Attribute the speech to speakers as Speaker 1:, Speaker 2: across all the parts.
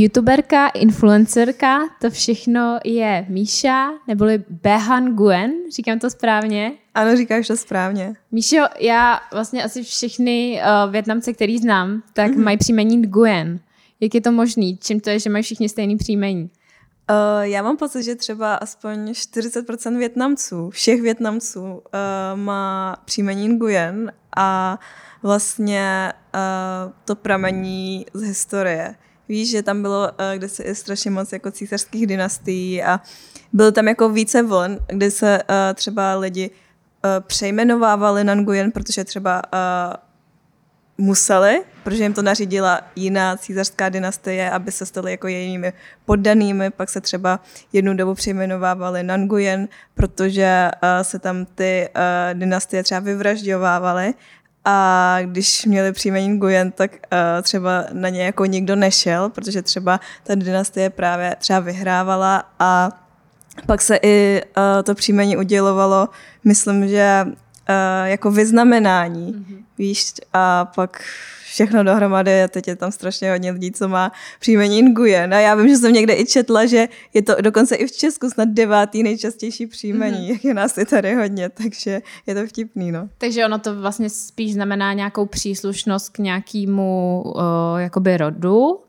Speaker 1: YouTuberka, influencerka, to všechno je Míša, neboli Behan Guen, říkám to správně?
Speaker 2: Ano, říkáš to správně.
Speaker 1: Míšo, já vlastně asi všechny uh, Větnamce, který znám, tak mm-hmm. mají příjmení Nguyen. Jak je to možný? Čím to je, že mají všichni stejný příjmení?
Speaker 2: Uh, já mám pocit, že třeba aspoň 40% Větnamců, všech Větnamců uh, má příjmení Nguyen a vlastně uh, to pramení z historie. Víš, že tam bylo uh, kde se strašně moc jako císařských dynastií a byl tam jako více vln, kde se uh, třeba lidi uh, přejmenovávali na Nguyen, protože třeba museli, protože jim to nařídila jiná císařská dynastie, aby se stali jako jejími poddanými, pak se třeba jednu dobu přejmenovávali Nanguyen, protože uh, se tam ty dynastie třeba vyvražďovávaly a když měli příjmení Nguyen, tak uh, třeba na ně jako nikdo nešel, protože třeba ta dynastie právě třeba vyhrávala a pak se i uh, to příjmení udělovalo, myslím, že uh, jako vyznamenání, mm-hmm. víš, a pak všechno dohromady a teď je tam strašně hodně lidí, co má příjmení Nguyen. A já vím, že jsem někde i četla, že je to dokonce i v Česku snad devátý nejčastější příjmení, mm-hmm. jak je nás i tady hodně, takže je to vtipný, no.
Speaker 1: Takže ono to vlastně spíš znamená nějakou příslušnost k nějakému uh, jakoby rodu,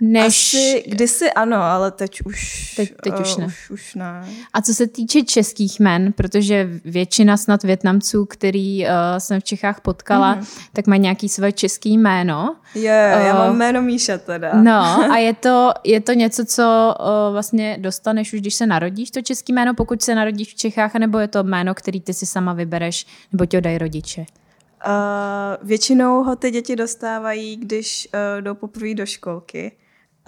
Speaker 2: než... Asi kdysi ano, ale teď už,
Speaker 1: teď, teď už,
Speaker 2: uh,
Speaker 1: ne.
Speaker 2: už, už ne.
Speaker 1: A co se týče českých men, protože většina snad Větnamců, který uh, jsem v Čechách potkala, mm. tak mají nějaký své český jméno.
Speaker 2: Je, uh, já mám jméno Míša teda.
Speaker 1: No a je to, je to něco, co uh, vlastně dostaneš už, když se narodíš, to český jméno, pokud se narodíš v Čechách, nebo je to jméno, který ty si sama vybereš, nebo ti ho dají rodiče?
Speaker 2: Uh, většinou ho ty děti dostávají, když uh, jdou poprvé do školky.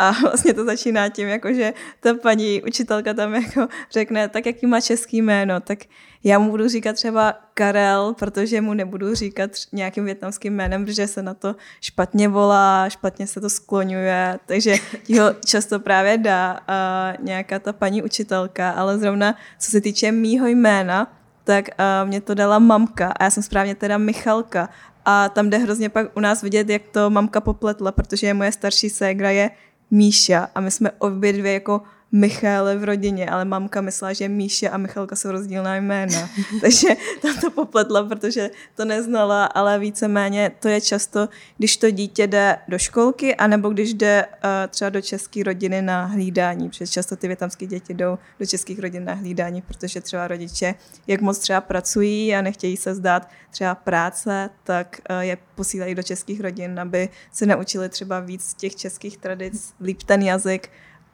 Speaker 2: A vlastně to začíná tím, jako že ta paní učitelka tam jako řekne, tak jaký má český jméno, tak já mu budu říkat třeba Karel, protože mu nebudu říkat nějakým větnamským jménem, protože se na to špatně volá, špatně se to skloňuje, takže ti ho často právě dá a nějaká ta paní učitelka, ale zrovna co se týče mýho jména, tak uh, mě to dala mamka a já jsem správně teda Michalka. A tam jde hrozně pak u nás vidět, jak to mamka popletla, protože moje starší ségra je Míša a my jsme obě dvě jako Michále v rodině, ale mamka myslela, že Míša a Michalka jsou rozdílná jména. Takže tam to popletla, protože to neznala, ale víceméně to je často, když to dítě jde do školky, anebo když jde uh, třeba do české rodiny na hlídání, protože často ty větnamské děti jdou do českých rodin na hlídání, protože třeba rodiče, jak moc třeba pracují a nechtějí se zdát třeba práce, tak uh, je posílají do českých rodin, aby se naučili třeba víc těch českých tradic, líp ten jazyk,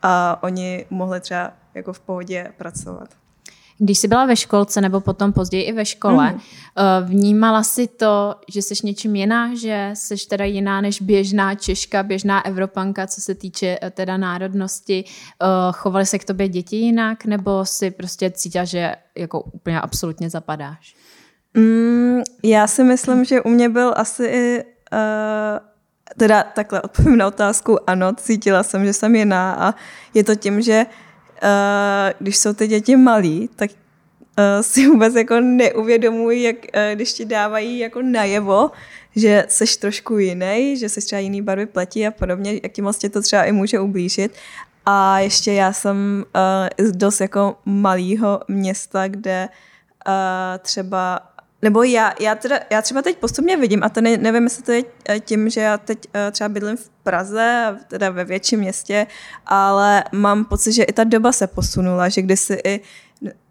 Speaker 2: a oni mohli třeba jako v pohodě pracovat.
Speaker 1: Když jsi byla ve školce nebo potom později i ve škole, mm. vnímala si to, že jsi něčím jiná, že jsi teda jiná než běžná Češka, běžná Evropanka, co se týče eh, teda národnosti. Eh, chovaly se k tobě děti jinak, nebo si prostě cítila, že jako úplně absolutně zapadáš?
Speaker 2: Mm, já si myslím, že u mě byl asi i uh, teda takhle odpovím na otázku, ano, cítila jsem, že jsem jiná a je to tím, že uh, když jsou ty děti malí, tak uh, si vůbec jako neuvědomují, jak, uh, když ti dávají jako najevo, že seš trošku jiný, že seš třeba jiný barvy platí a podobně, jak ti moc tě to třeba i může ublížit. A ještě já jsem uh, z dost jako malého města, kde uh, třeba nebo já, já, teda, já třeba teď postupně vidím, a to ne, nevím, jestli to je eh, tím, že já teď uh, třeba bydlím v Praze, teda ve větším městě, ale mám pocit, že i ta doba se posunula, že kdysi i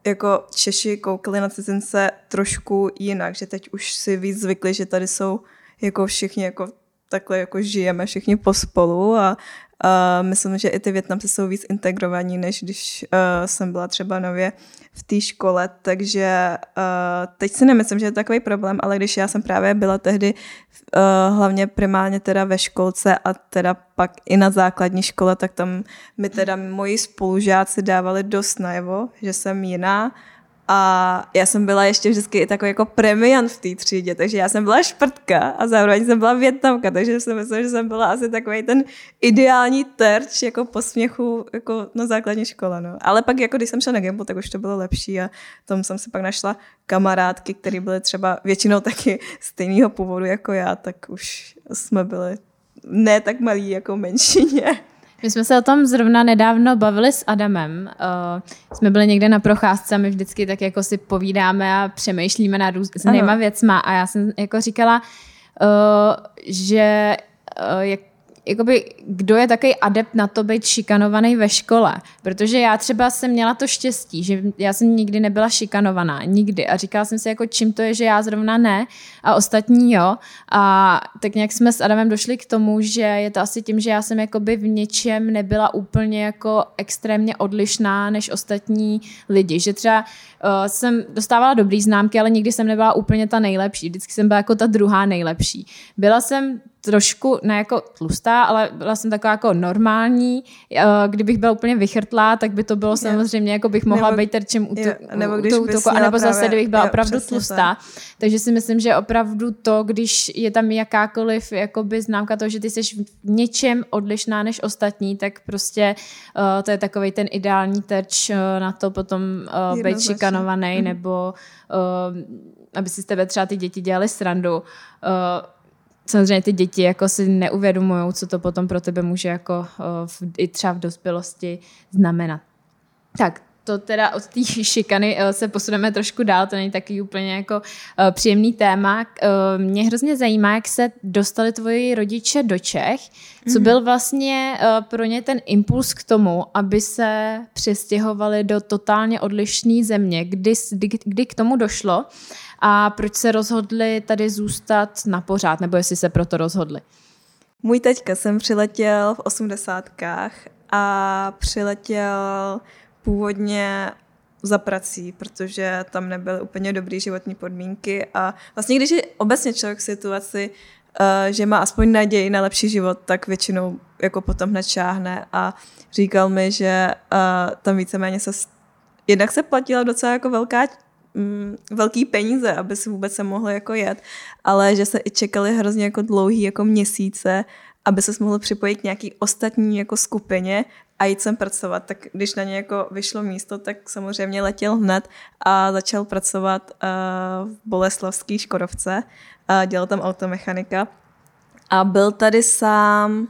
Speaker 2: jako Češi koukali na cizince trošku jinak, že teď už si víc zvykli, že tady jsou jako všichni jako takhle jako žijeme všichni pospolu a Uh, myslím, že i ty Větnamci jsou víc integrovaní, než když uh, jsem byla třeba nově v té škole, takže uh, teď si nemyslím, že je to takový problém, ale když já jsem právě byla tehdy uh, hlavně primárně teda ve školce a teda pak i na základní škole, tak tam mi teda moji spolužáci dávali dost najevo, že jsem jiná a já jsem byla ještě vždycky takový jako premiant v té třídě, takže já jsem byla šprtka a zároveň jsem byla větnamka, takže jsem myslím, že jsem byla asi takový ten ideální terč jako posměchu jako na základní škole. No. Ale pak jako když jsem šla na Gimpl, tak už to bylo lepší a tam jsem si pak našla kamarádky, které byly třeba většinou taky stejného původu jako já, tak už jsme byli ne tak malí jako menšině.
Speaker 1: My jsme se o tom zrovna nedávno bavili s Adamem. Uh, jsme byli někde na procházce a my vždycky tak jako si povídáme a přemýšlíme na různýma věcma a já jsem jako říkala, uh, že uh, jak jakoby, kdo je takový adept na to být šikanovaný ve škole. Protože já třeba jsem měla to štěstí, že já jsem nikdy nebyla šikanovaná, nikdy. A říkala jsem si, jako čím to je, že já zrovna ne a ostatní jo. A tak nějak jsme s Adamem došli k tomu, že je to asi tím, že já jsem jakoby v něčem nebyla úplně jako extrémně odlišná než ostatní lidi. Že třeba uh, jsem dostávala dobrý známky, ale nikdy jsem nebyla úplně ta nejlepší. Vždycky jsem byla jako ta druhá nejlepší. Byla jsem trošku, ne jako tlustá, ale byla jsem taková jako normální. Eh, kdybych byla úplně vychrtlá, tak by to bylo samozřejmě, jako bych mohla nebo, být terčem útoku, nebo když útoku, anebo zase, kdybych byla jo, opravdu tlustá. Tak. Takže si myslím, že opravdu to, když je tam jakákoliv jakoby známka toho, že ty jsi v něčem odlišná než ostatní, tak prostě uh, to je takový ten ideální terč uh, na to potom uh, být šikanovaný, mm. nebo uh, aby si z tebe třeba ty děti dělali srandu. Uh, samozřejmě ty děti jako si neuvědomují, co to potom pro tebe může jako v, i třeba v dospělosti znamenat. Tak, to teda od té šikany e, se posuneme trošku dál, to není taky úplně jako e, příjemný téma. E, mě hrozně zajímá, jak se dostali tvoji rodiče do Čech, co mhm. byl vlastně pro ně ten impuls k tomu, aby se přestěhovali do totálně odlišné země, kdy, kdy, kdy k tomu došlo a proč se rozhodli tady zůstat na pořád, nebo jestli se proto rozhodli?
Speaker 2: Můj teďka jsem přiletěl v osmdesátkách a přiletěl původně za prací, protože tam nebyly úplně dobré životní podmínky. A vlastně když je obecně člověk v situaci, uh, že má aspoň naději na lepší život, tak většinou jako potom hned šáhne. A říkal mi, že uh, tam víceméně se jednak se platila docela jako velká mm, velký peníze, aby si vůbec se mohli jako jet, ale že se i čekali hrozně jako dlouhý jako měsíce, aby se mohl připojit nějaký ostatní jako skupině a jít sem pracovat. Tak když na ně jako vyšlo místo, tak samozřejmě letěl hned a začal pracovat uh, v Boleslavské Škodovce. Uh, dělal tam automechanika a byl tady sám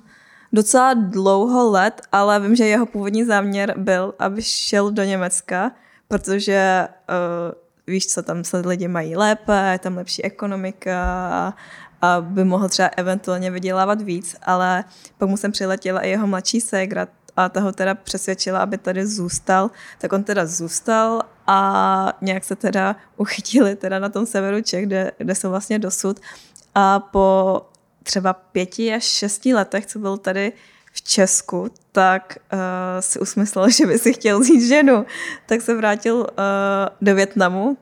Speaker 2: docela dlouho let, ale vím, že jeho původní záměr byl, aby šel do Německa, protože uh, víš co, tam se lidi mají lépe, je tam lepší ekonomika a, a by mohl třeba eventuálně vydělávat víc, ale pak mu jsem přiletěla i jeho mladší ségra a ta ho teda přesvědčila, aby tady zůstal, tak on teda zůstal a nějak se teda uchytili teda na tom severu Čech, kde, kde jsou vlastně dosud a po třeba pěti až šesti letech, co byl tady v Česku, tak uh, si usmyslel, že by si chtěl vzít ženu. Tak se vrátil uh, do Větnamu,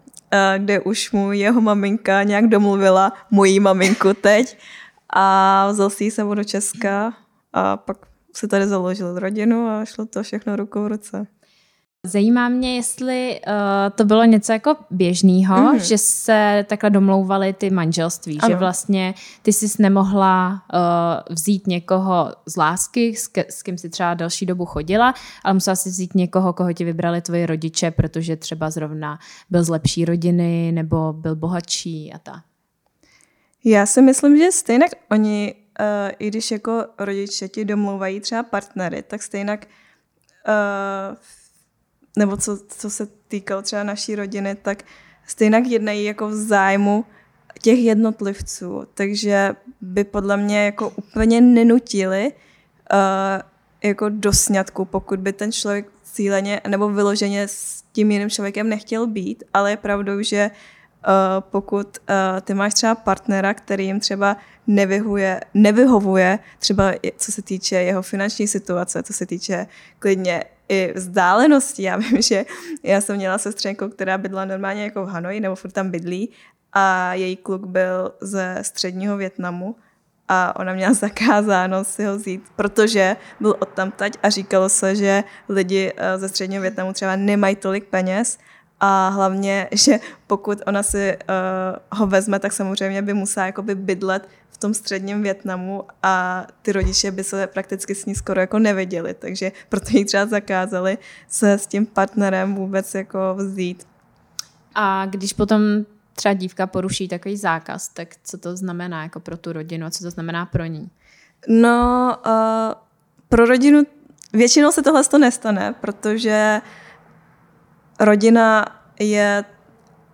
Speaker 2: kde už mu jeho maminka nějak domluvila mojí maminku teď a vzal si ji sebou do Česka a pak se tady založil rodinu a šlo to všechno rukou v ruce.
Speaker 1: Zajímá mě, jestli uh, to bylo něco jako běžného, mm. že se takhle domlouvaly ty manželství, ano. že vlastně ty jsi nemohla uh, vzít někoho z lásky, s, ke, s kým si třeba další dobu chodila, ale musela si vzít někoho, koho ti vybrali tvoji rodiče, protože třeba zrovna byl z lepší rodiny nebo byl bohatší a tak.
Speaker 2: Já si myslím, že stejně oni, uh, i když jako rodiče ti domlouvají třeba partnery, tak stejně uh, nebo co, co se týkalo třeba naší rodiny, tak stejně jednají jako v zájmu těch jednotlivců, takže by podle mě jako úplně nenutili uh, jako do sňatku, pokud by ten člověk cíleně nebo vyloženě s tím jiným člověkem nechtěl být, ale je pravdou, že uh, pokud uh, ty máš třeba partnera, který jim třeba nevyhuje, nevyhovuje, třeba co se týče jeho finanční situace, co se týče klidně i vzdálenosti. Já vím, že já jsem měla sestřenku, která bydla normálně jako v Hanoji, nebo furt tam bydlí, a její kluk byl ze středního Větnamu a ona měla zakázáno si ho vzít, protože byl odtamtať a říkalo se, že lidi eh, ze středního Větnamu třeba nemají tolik peněz a hlavně, že pokud ona si uh, ho vezme, tak samozřejmě by musela jakoby bydlet tom středním Větnamu a ty rodiče by se prakticky s ní skoro jako neviděli, takže proto jí třeba zakázali se s tím partnerem vůbec jako vzít.
Speaker 1: A když potom třeba dívka poruší takový zákaz, tak co to znamená jako pro tu rodinu a co to znamená pro ní?
Speaker 2: No, uh, pro rodinu většinou se tohle to nestane, protože rodina je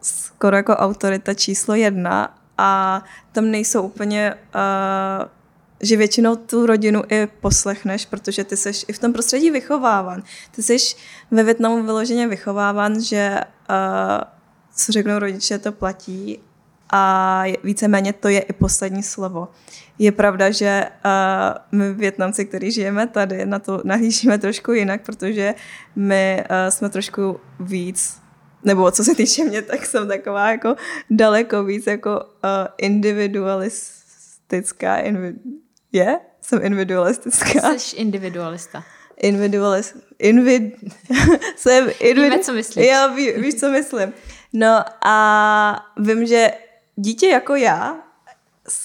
Speaker 2: skoro jako autorita číslo jedna a tam nejsou úplně, uh, že většinou tu rodinu i poslechneš, protože ty jsi i v tom prostředí vychováván. Ty jsi ve Větnamu vyloženě vychováván, že uh, co řeknou rodiče, to platí a víceméně to je i poslední slovo. Je pravda, že uh, my Větnamci, kteří žijeme tady, na to nahlížíme trošku jinak, protože my uh, jsme trošku víc nebo co se týče mě, tak jsem taková jako daleko víc jako uh, individualistická. Invi- je? Jsem individualistická.
Speaker 1: Jsi individualista.
Speaker 2: Individualist. Invid... jsem individu...
Speaker 1: Víme, co myslíš.
Speaker 2: Já ví, víš, co myslím. No a vím, že dítě jako já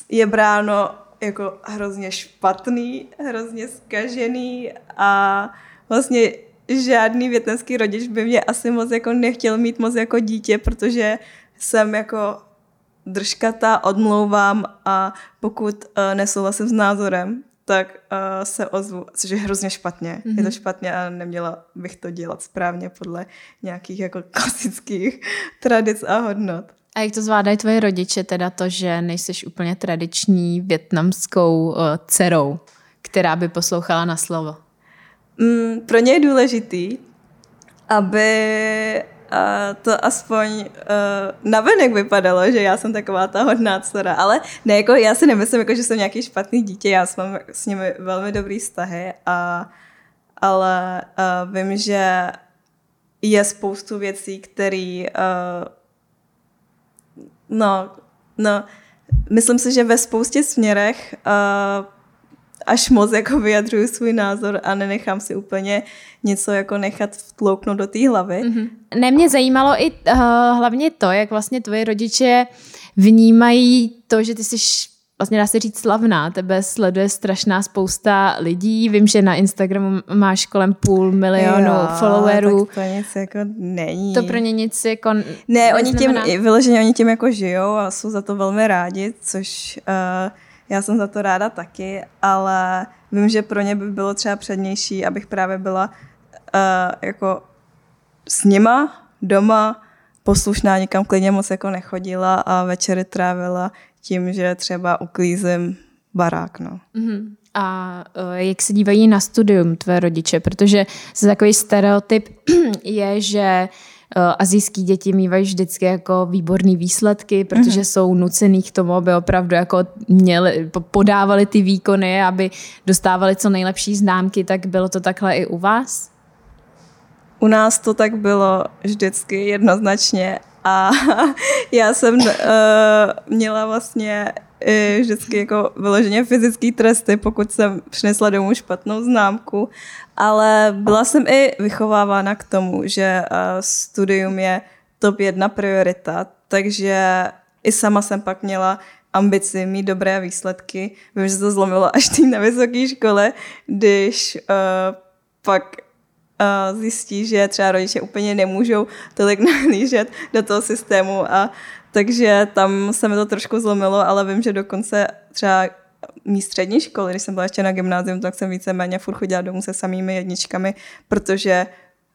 Speaker 2: je bráno jako hrozně špatný, hrozně zkažený a vlastně žádný větnamský rodič by mě asi moc jako nechtěl mít moc jako dítě, protože jsem jako držkata, odmlouvám a pokud uh, nesouhlasím s názorem, tak uh, se ozvu, což je hrozně špatně. Mm-hmm. Je to mhm. špatně a neměla bych to dělat správně podle nějakých jako klasických tradic a hodnot.
Speaker 1: A jak to zvládají tvoje rodiče, teda to, že nejsiš úplně tradiční větnamskou uh, dcerou, která by poslouchala na slovo?
Speaker 2: Mm, pro ně je důležitý, aby uh, to aspoň uh, navenek vypadalo, že já jsem taková ta hodná dcera, ale ne, jako já si nemyslím, jako, že jsem nějaký špatný dítě, já mám s nimi velmi dobrý vztahy, a, ale uh, vím, že je spoustu věcí, které uh, no, no, myslím si, že ve spoustě směrech uh, až moc jako vyjadřuju svůj názor a nenechám si úplně něco jako nechat vtlouknout do té hlavy. Mm-hmm.
Speaker 1: Ne, mě zajímalo i uh, hlavně to, jak vlastně tvoje rodiče vnímají to, že ty jsi vlastně dá se říct slavná, tebe sleduje strašná spousta lidí, vím, že na Instagramu máš kolem půl milionu jo, followerů.
Speaker 2: Tak to nic jako není.
Speaker 1: To pro ně nic jako
Speaker 2: Ne, oni tím, vyloženě oni tím jako žijou a jsou za to velmi rádi, což uh, já jsem za to ráda taky, ale vím, že pro ně by bylo třeba přednější, abych právě byla uh, jako s nima doma, poslušná, nikam klidně moc jako nechodila a večery trávila tím, že třeba uklízím barák. No.
Speaker 1: Mm-hmm. A uh, jak se dívají na studium tvé rodiče? Protože se takový stereotyp je, že Eh, azijský děti mývají vždycky jako výborné výsledky, protože mm-hmm. jsou nucený k tomu, aby opravdu jako měli, podávali ty výkony, aby dostávali co nejlepší známky, tak bylo to takhle i u vás?
Speaker 2: U nás to tak bylo vždycky jednoznačně a já jsem uh, měla vlastně i vždycky jako vyloženě fyzický tresty, pokud jsem přinesla domů špatnou známku, ale byla jsem i vychovávána k tomu, že uh, studium je top jedna priorita, takže i sama jsem pak měla ambici mít dobré výsledky. Vím, že to zlomilo až teď na vysoké škole, když uh, pak zjistí, že třeba rodiče úplně nemůžou tolik nahlížet do toho systému a takže tam se mi to trošku zlomilo, ale vím, že dokonce třeba mý střední školy, když jsem byla ještě na gymnázium, tak jsem víceméně furt chodila domů se samými jedničkami, protože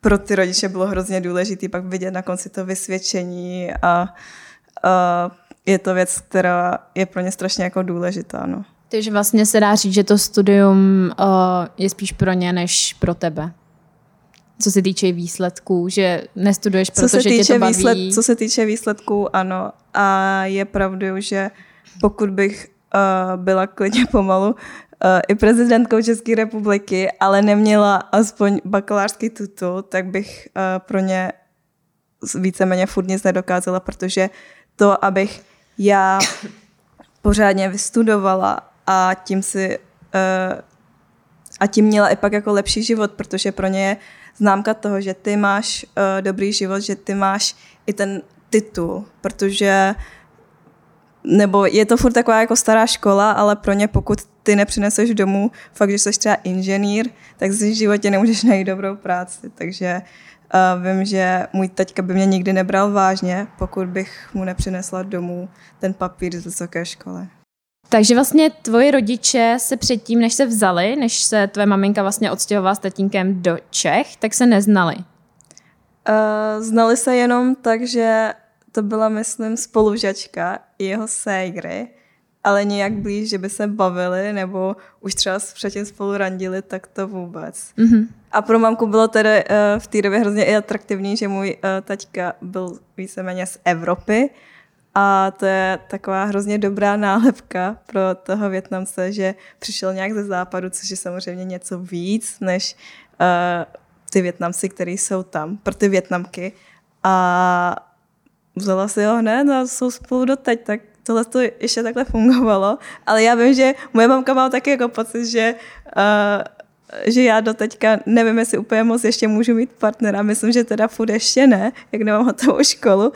Speaker 2: pro ty rodiče bylo hrozně důležité pak vidět na konci to vysvědčení a, a je to věc, která je pro ně strašně jako důležitá. No.
Speaker 1: Takže vlastně se dá říct, že to studium uh, je spíš pro ně než pro tebe co se týče výsledků, že nestuduješ, protože co se týče tě to baví. Výsled,
Speaker 2: co se týče výsledků, ano. A je pravdou, že pokud bych uh, byla klidně pomalu uh, i prezidentkou České republiky, ale neměla aspoň bakalářský titul, tak bych uh, pro ně víceméně furt nic nedokázala, protože to, abych já pořádně vystudovala a tím si uh, a tím měla i pak jako lepší život, protože pro ně je známka toho, že ty máš uh, dobrý život, že ty máš i ten titul, protože nebo je to furt taková jako stará škola, ale pro ně pokud ty nepřineseš domů fakt, že jsi třeba inženýr, tak si v životě nemůžeš najít dobrou práci. Takže uh, vím, že můj teďka by mě nikdy nebral vážně, pokud bych mu nepřinesla domů ten papír z vysoké školy.
Speaker 1: Takže vlastně tvoji rodiče se předtím, než se vzali, než se tvoje maminka vlastně odstěhovala s tatínkem do Čech, tak se neznali.
Speaker 2: Uh, znali se jenom tak, že to byla, myslím, spolužačka jeho ségry, ale nějak blíž, že by se bavili, nebo už třeba předtím spolu randili, tak to vůbec. Mm-hmm. A pro mamku bylo tedy uh, v té době hrozně i atraktivní, že můj uh, taťka byl víceméně z Evropy a to je taková hrozně dobrá nálepka pro toho Větnamce, že přišel nějak ze západu, což je samozřejmě něco víc, než uh, ty Větnamci, který jsou tam, pro ty Větnamky. A vzala si ho hned a jsou spolu doteď, tak tohle to ještě takhle fungovalo. Ale já vím, že moje mamka má taky jako pocit, že uh, že já do teďka nevím, jestli úplně moc ještě můžu mít partnera. Myslím, že teda furt ještě ne, jak nemám hotovou školu.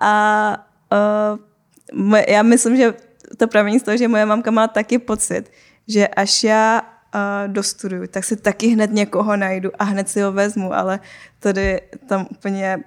Speaker 2: A uh, já myslím, že to pramení z toho, že moje mamka má taky pocit, že až já uh, dostuduju, tak si taky hned někoho najdu a hned si ho vezmu, ale tady tam úplně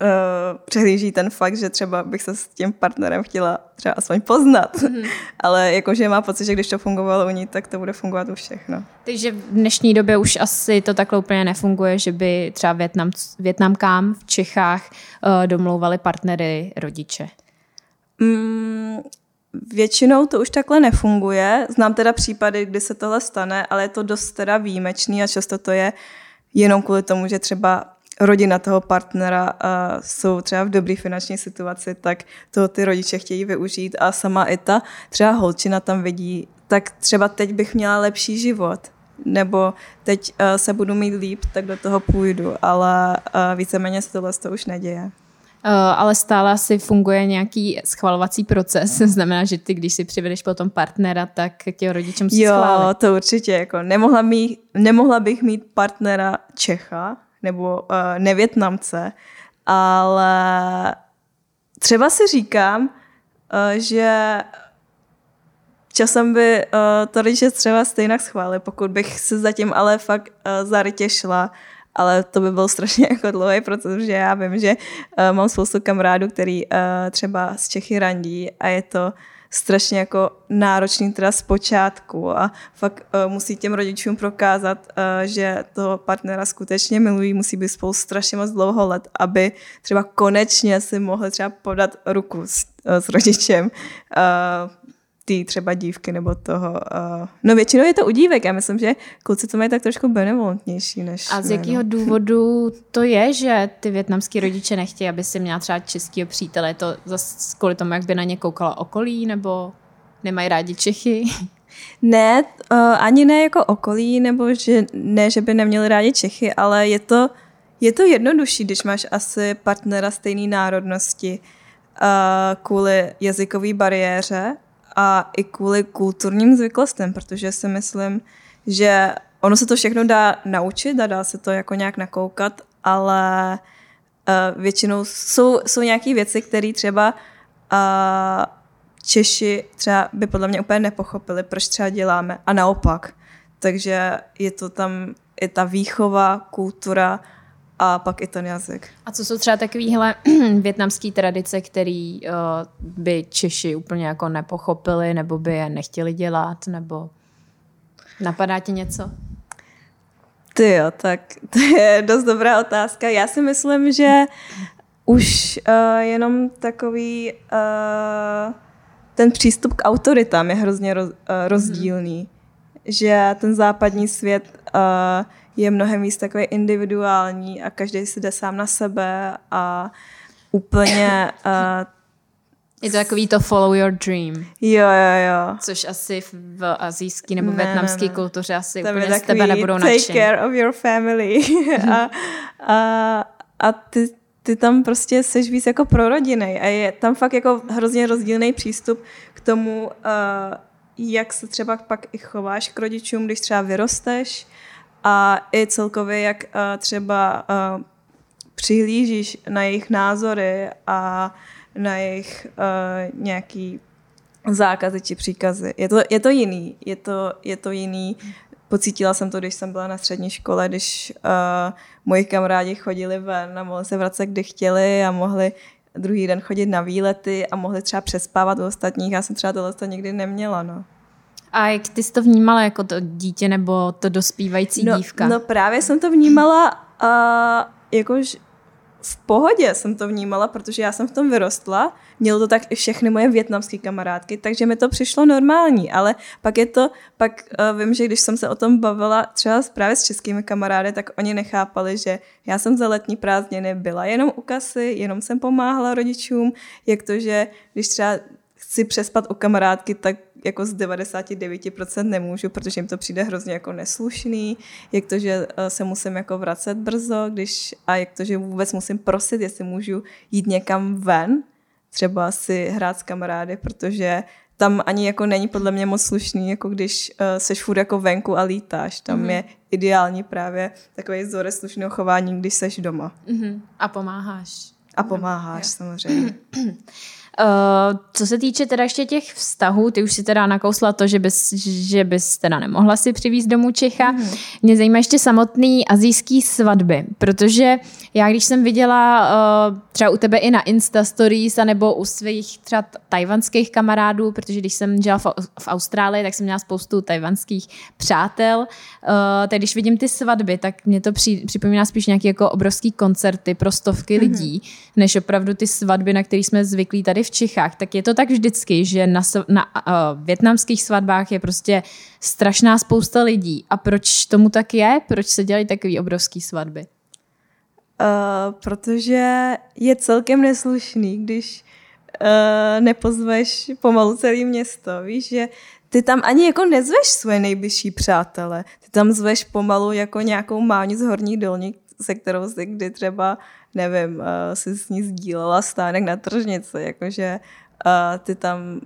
Speaker 2: uh, přehlíží ten fakt, že třeba bych se s tím partnerem chtěla třeba aspoň poznat. Mm-hmm. Ale jakože má pocit, že když to fungovalo u ní, tak to bude fungovat u všech. No.
Speaker 1: Takže v dnešní době už asi to takhle úplně nefunguje, že by třeba Větnam, Větnamkám v Čechách uh, domlouvali partnery rodiče.
Speaker 2: Mm, Většinou to už takhle nefunguje. Znám teda případy, kdy se tohle stane, ale je to dost teda výjimečný a často to je jenom kvůli tomu, že třeba rodina toho partnera uh, jsou třeba v dobré finanční situaci, tak toho ty rodiče chtějí využít a sama i ta třeba holčina tam vidí, tak třeba teď bych měla lepší život, nebo teď uh, se budu mít líp, tak do toho půjdu, ale uh, víceméně se tohle to už neděje.
Speaker 1: Ale stále asi funguje nějaký schvalovací proces. Znamená, že ty, když si přivedeš potom partnera, tak tě rodiče musí
Speaker 2: jo,
Speaker 1: schválit.
Speaker 2: Jo, to určitě. Jako nemohla, mít, nemohla bych mít partnera Čecha, nebo uh, nevětnamce, ale třeba si říkám, uh, že časem by uh, to rodiče třeba stejně schválili, pokud bych se zatím ale fakt uh, zarytě šla, ale to by byl strašně jako dlouhý proces, protože já vím, že uh, mám spoustu kamarádů, který uh, třeba z Čechy randí a je to uh, strašně jako náročný teda z počátku a fakt uh, musí těm rodičům prokázat, uh, že toho partnera skutečně milují, musí být spolu strašně moc dlouho let, aby třeba konečně si mohli třeba podat ruku s, uh, s rodičem. Uh, ty třeba dívky nebo toho. Uh, no většinou je to u dívek. Já myslím, že kluci to mají tak trošku benevolentnější než...
Speaker 1: A z jakého no. důvodu to je, že ty větnamský rodiče nechtějí, aby si měla třeba českého přítele? Je to zase kvůli tomu, jak by na ně koukala okolí, nebo nemají rádi Čechy?
Speaker 2: Ne, uh, ani ne jako okolí, nebo že ne, že by neměli rádi Čechy, ale je to, je to jednodušší, když máš asi partnera stejné národnosti uh, kvůli jazykové bariéře a i kvůli kulturním zvyklostem, protože si myslím, že ono se to všechno dá naučit a dá se to jako nějak nakoukat, ale uh, většinou jsou, jsou nějaké věci, které třeba uh, Češi třeba by podle mě úplně nepochopili, proč třeba děláme a naopak. Takže je to tam i ta výchova, kultura, a pak i ten jazyk.
Speaker 1: A co jsou třeba takovéhle větnamské tradice, které uh, by Češi úplně jako nepochopili, nebo by je nechtěli dělat, nebo napadá ti něco?
Speaker 2: Ty jo, tak to je dost dobrá otázka. Já si myslím, že už uh, jenom takový uh, ten přístup k autoritám je hrozně roz, uh, rozdílný. Mm. Že ten západní svět uh, je mnohem víc takový individuální a každý si jde sám na sebe a úplně... Uh,
Speaker 1: je to takový to follow your dream.
Speaker 2: Jo, jo, jo.
Speaker 1: Což asi v azijský nebo ne, větnamské ne, ne. kultuře asi
Speaker 2: to
Speaker 1: úplně z tebe nebudou
Speaker 2: nadšení. Take care of your family. a, a, a ty, ty tam prostě seš víc jako pro rodiny a je tam fakt jako hrozně rozdílný přístup k tomu, uh, jak se třeba pak i chováš k rodičům, když třeba vyrosteš, a i celkově, jak uh, třeba uh, přihlížíš na jejich názory a na jejich uh, nějaký zákazy či příkazy. Je to, je to jiný, je to, je to jiný. Pocítila jsem to, když jsem byla na střední škole, když uh, moji kamarádi chodili ven a mohli se vracet, kdy chtěli a mohli druhý den chodit na výlety a mohli třeba přespávat u ostatních. Já jsem třeba tohle to nikdy neměla, no.
Speaker 1: A jak ty jsi to vnímala jako to dítě nebo to dospívající
Speaker 2: no,
Speaker 1: dívka?
Speaker 2: No právě jsem to vnímala uh, jakož v pohodě jsem to vnímala, protože já jsem v tom vyrostla. Mělo to tak i všechny moje větnamské kamarádky, takže mi to přišlo normální, ale pak je to, pak uh, vím, že když jsem se o tom bavila třeba právě s českými kamarády, tak oni nechápali, že já jsem za letní prázdniny byla jenom u kasy, jenom jsem pomáhala rodičům, jak to, že když třeba chci přespat u kamarádky, tak jako z 99% nemůžu, protože jim to přijde hrozně jako neslušný, jak to, že eh, se musím jako vracet brzo, když, a jak to, že vůbec musím prosit, jestli můžu jít někam ven, třeba si hrát s kamarády, protože tam ani jako není podle mě moc slušný, jako když uh, seš furt jako venku a lítáš. Tam mm-hmm. je ideální právě takový vzorec slušného chování, když seš doma.
Speaker 1: Mm-hmm. A pomáháš.
Speaker 2: A pomáháš, no, samozřejmě.
Speaker 1: Uh, co se týče teda ještě těch vztahů, ty už si teda nakousla to, že bys, že bys teda nemohla si přivízt domů Čecha. Mm. Mě zajímá ještě samotný azijský svatby, protože já když jsem viděla uh, třeba u tebe i na Insta Stories, nebo u svých třeba tajvanských kamarádů, protože když jsem žila v, v Austrálii, tak jsem měla spoustu tajvanských přátel, uh, tak když vidím ty svatby, tak mě to při, připomíná spíš nějaké jako obrovský koncerty pro stovky mm. lidí, než opravdu ty svatby, na které jsme zvyklí tady v Čechách, tak je to tak vždycky, že na, na uh, větnamských svatbách je prostě strašná spousta lidí. A proč tomu tak je? Proč se dělají takové obrovské svatby?
Speaker 2: Uh, protože je celkem neslušný, když uh, nepozveš pomalu celé město. Víš, že ty tam ani jako nezveš svoje nejbližší přátele. Ty tam zveš pomalu jako nějakou máni z horní dolní, se kterou si kdy třeba nevím, uh, si s ní sdílela stánek na tržnici, jakože uh, ty tam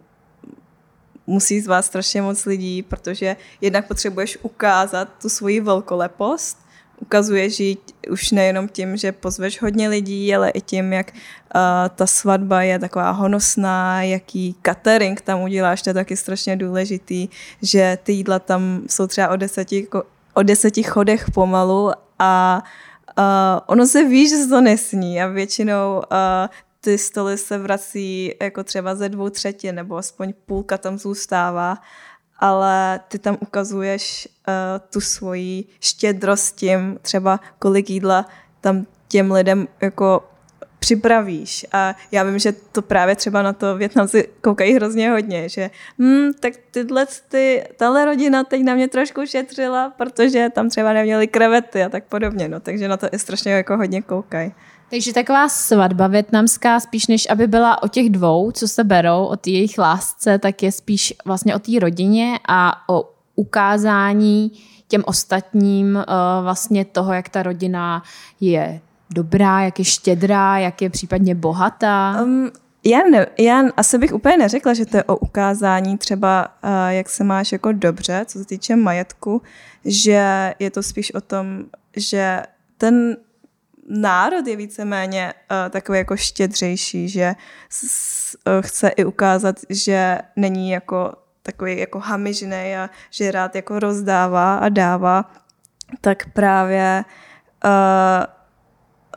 Speaker 2: musí zvát strašně moc lidí, protože jednak potřebuješ ukázat tu svoji velkolepost, ukazuješ ji už nejenom tím, že pozveš hodně lidí, ale i tím, jak uh, ta svatba je taková honosná, jaký catering tam uděláš, to je taky strašně důležitý, že ty jídla tam jsou třeba o deseti, o deseti chodech pomalu a Uh, ono se ví, že se to nesní a většinou uh, ty stoly se vrací jako třeba ze dvou třetin, nebo aspoň půlka tam zůstává, ale ty tam ukazuješ uh, tu svoji štědrost tím, třeba kolik jídla tam těm lidem jako připravíš. A já vím, že to právě třeba na to Větnamci koukají hrozně hodně, že hm, tak tyhle, ty, tahle rodina teď na mě trošku šetřila, protože tam třeba neměli krevety a tak podobně, no, takže na to i strašně jako hodně koukají.
Speaker 1: Takže taková svatba větnamská, spíš než aby byla o těch dvou, co se berou, o jejich lásce, tak je spíš vlastně o té rodině a o ukázání těm ostatním uh, vlastně toho, jak ta rodina je dobrá, jak je štědrá, jak je případně bohatá? Um,
Speaker 2: já, ne, já asi bych úplně neřekla, že to je o ukázání třeba, uh, jak se máš jako dobře, co se týče majetku, že je to spíš o tom, že ten národ je víceméně uh, takový jako štědřejší, že s, uh, chce i ukázat, že není jako takový jako hamižný a že rád jako rozdává a dává, tak právě uh,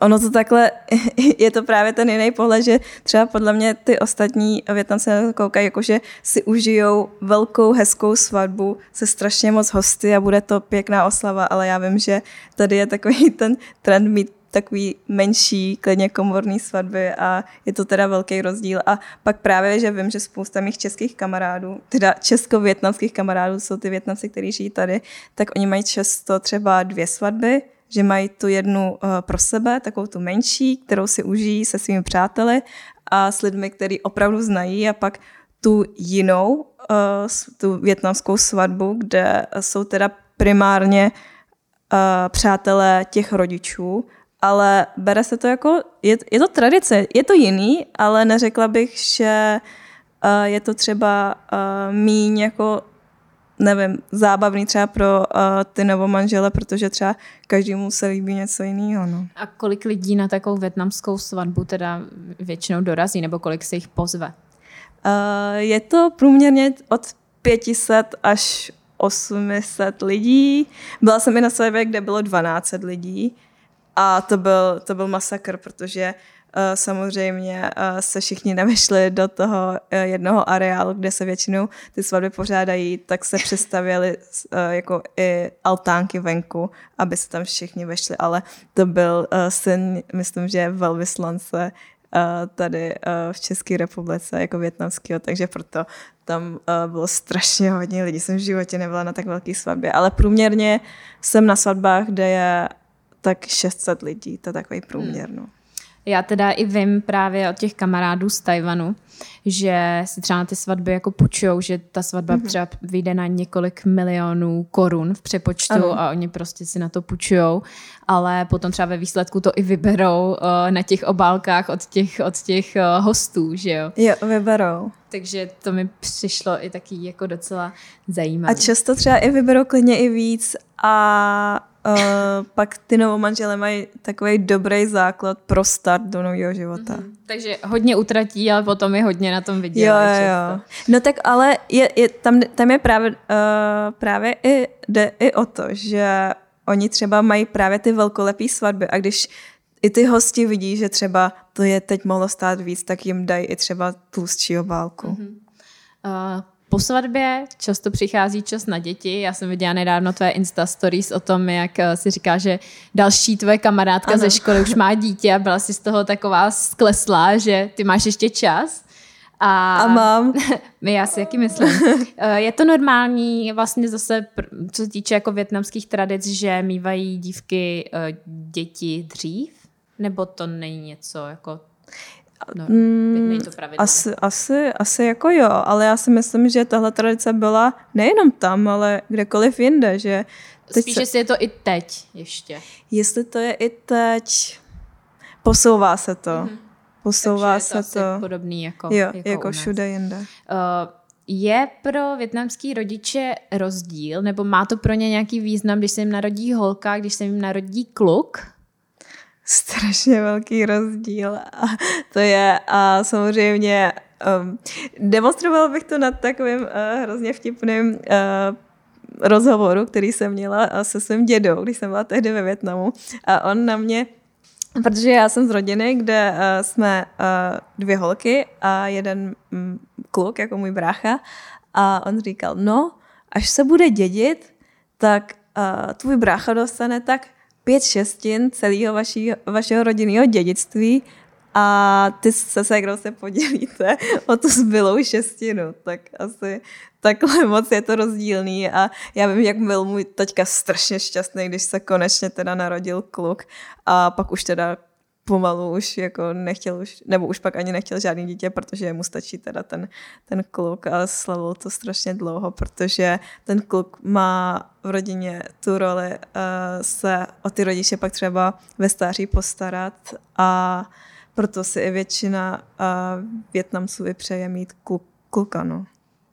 Speaker 2: ono to takhle, je to právě ten jiný pohled, že třeba podle mě ty ostatní Větnamci na to koukají, jakože si užijou velkou, hezkou svatbu se strašně moc hosty a bude to pěkná oslava, ale já vím, že tady je takový ten trend mít takový menší, klidně komorní svatby a je to teda velký rozdíl. A pak právě, že vím, že spousta mých českých kamarádů, teda česko-větnamských kamarádů jsou ty Větnamci, kteří žijí tady, tak oni mají často třeba dvě svatby, že mají tu jednu uh, pro sebe, takovou tu menší, kterou si užijí se svými přáteli a s lidmi, který opravdu znají a pak tu jinou, uh, tu větnamskou svatbu, kde jsou teda primárně uh, přátelé těch rodičů, ale bere se to jako, je, je to tradice, je to jiný, ale neřekla bych, že je to třeba míň jako nevím, zábavný třeba pro uh, ty novomanžele, protože třeba každému se líbí něco jiného. No.
Speaker 1: A kolik lidí na takovou větnamskou svatbu teda většinou dorazí, nebo kolik se jich pozve?
Speaker 2: Uh, je to průměrně od 500 až 800 lidí. Byla jsem i na svatbě, kde bylo 12 lidí a to byl, to byl masakr, protože samozřejmě se všichni nevešli do toho jednoho areálu, kde se většinou ty svatby pořádají, tak se přistavěly jako i altánky venku, aby se tam všichni vešli, ale to byl syn, myslím, že velvyslance tady v České republice jako větnamského, takže proto tam bylo strašně hodně lidí. Jsem v životě nebyla na tak velké svatbě, ale průměrně jsem na svatbách, kde je tak 600 lidí, to je takový průměr. No.
Speaker 1: Já teda i vím právě od těch kamarádů z Tajvanu, že si třeba na ty svatby jako půjčujou, že ta svatba mm-hmm. třeba vyjde na několik milionů korun v přepočtu ano. a oni prostě si na to půjčujou, ale potom třeba ve výsledku to i vyberou uh, na těch obálkách od těch, od těch uh, hostů, že jo?
Speaker 2: Jo, vyberou.
Speaker 1: Takže to mi přišlo i taky jako docela zajímavé.
Speaker 2: A často třeba i vyberou klidně i víc a uh, pak ty novomanžele mají takový dobrý základ pro start do nového života. Mm-hmm.
Speaker 1: Takže hodně utratí, ale potom je hodně na tom vidět.
Speaker 2: Jo, jo. No tak ale je, je, tam, tam je právě, uh, právě i, jde i o to, že oni třeba mají právě ty velkolepé svatby a když i ty hosti vidí, že třeba to je teď mohlo stát víc, tak jim dají i třeba tlustší obálku. Mm-hmm.
Speaker 1: Uh, po svatbě často přichází čas na děti. Já jsem viděla nedávno tvé Insta stories o tom, jak eh, si říká, že další tvoje kamarádka ano. ze školy už má dítě a byla si z toho taková skleslá, že ty máš ještě čas.
Speaker 2: A, a mám.
Speaker 1: já si jaký myslím. Eh, je to normální vlastně zase, co se týče jako větnamských tradic, že mývají dívky eh, děti dřív? Nebo to není něco jako No,
Speaker 2: mm, to asi, asi, asi jako jo, ale já si myslím, že tahle tradice byla nejenom tam, ale kdekoliv jinde, že
Speaker 1: Spíš, se... jestli je to i teď ještě.
Speaker 2: Jestli to je i teď, posouvá se to. Mm-hmm. Posouvá
Speaker 1: Takže
Speaker 2: se to.
Speaker 1: podobný jako,
Speaker 2: jo, jako, jako všude jinde. Uh,
Speaker 1: je pro větnamský rodiče rozdíl, nebo má to pro ně nějaký význam, když se jim narodí holka, když se jim narodí kluk?
Speaker 2: Strašně velký rozdíl a to je a samozřejmě um, demonstrovala bych to nad takovým uh, hrozně vtipným uh, rozhovoru, který jsem měla uh, se svým dědou, když jsem byla tehdy ve Větnamu a on na mě Protože já jsem z rodiny, kde uh, jsme uh, dvě holky a jeden um, kluk, jako můj brácha. A on říkal, no, až se bude dědit, tak uh, tvůj brácha dostane tak pět šestin celého vaší, vašeho rodinného dědictví a ty se segrou se podělíte o tu zbylou šestinu, tak asi takhle moc je to rozdílný a já vím, jak byl můj taťka strašně šťastný, když se konečně teda narodil kluk a pak už teda pomalu už jako nechtěl už, nebo už pak ani nechtěl žádný dítě, protože mu stačí teda ten, ten kluk a slavil to strašně dlouho, protože ten kluk má v rodině tu roli uh, se o ty rodiče pak třeba ve stáří postarat a proto si i většina uh, Větnamců vypřeje mít kluk, kluka, no.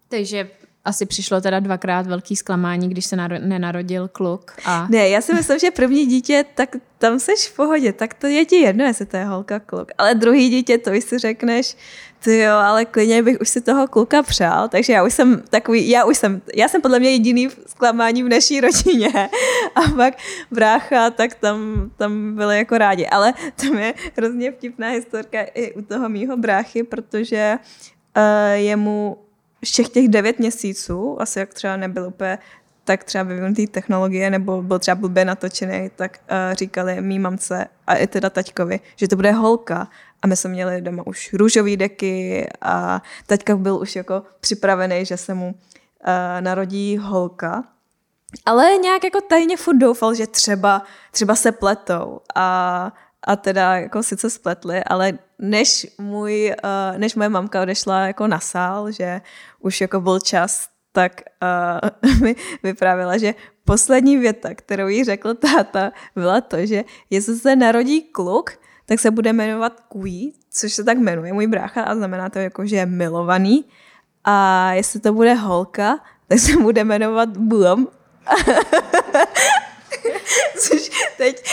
Speaker 1: Takže asi přišlo teda dvakrát velký zklamání, když se naro- nenarodil kluk. A...
Speaker 2: Ne, já si myslím, že první dítě, tak tam seš v pohodě, tak to je ti jedno, jestli to je holka, kluk. Ale druhý dítě, to už si řekneš, ty jo, ale klidně bych už si toho kluka přál, takže já už jsem takový, já už jsem, já jsem podle mě jediný zklamání v naší rodině. A pak brácha, tak tam, tam byli jako rádi. Ale tam je hrozně vtipná historka i u toho mýho bráchy, protože uh, jemu všech těch devět měsíců, asi jak třeba nebyl úplně tak třeba vyvinutý technologie nebo byl třeba blbě natočený, tak uh, říkali mý mamce a i teda taťkovi, že to bude holka. A my jsme měli doma už růžový deky a taťka byl už jako připravený, že se mu uh, narodí holka. Ale nějak jako tajně furt doufal, že třeba, třeba se pletou. A a teda jako sice spletli, ale než, můj, uh, než moje mamka odešla jako na sál, že už jako byl čas, tak uh, mi vyprávěla, že poslední věta, kterou jí řekl táta, byla to, že jestli se narodí kluk, tak se bude jmenovat Kui, což se tak jmenuje můj brácha a znamená to jako, že je milovaný. A jestli to bude holka, tak se bude jmenovat Blum. Což teď,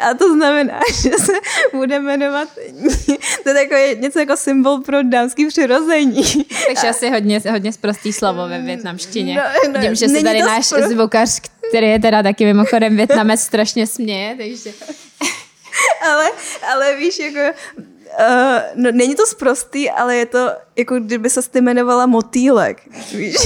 Speaker 2: a to znamená, že se bude jmenovat, to je takové něco jako symbol pro dámský přirození.
Speaker 1: Takže asi hodně, hodně zprostý slovo ve větnamštině. No, no, Vidím, že se tady náš spro... zvukař, který je teda taky mimochodem větnamec, strašně směje, takže...
Speaker 2: ale, ale víš, jako Uh, no, není to sprostý, ale je to, jako kdyby se jmenovala motýlek, víš.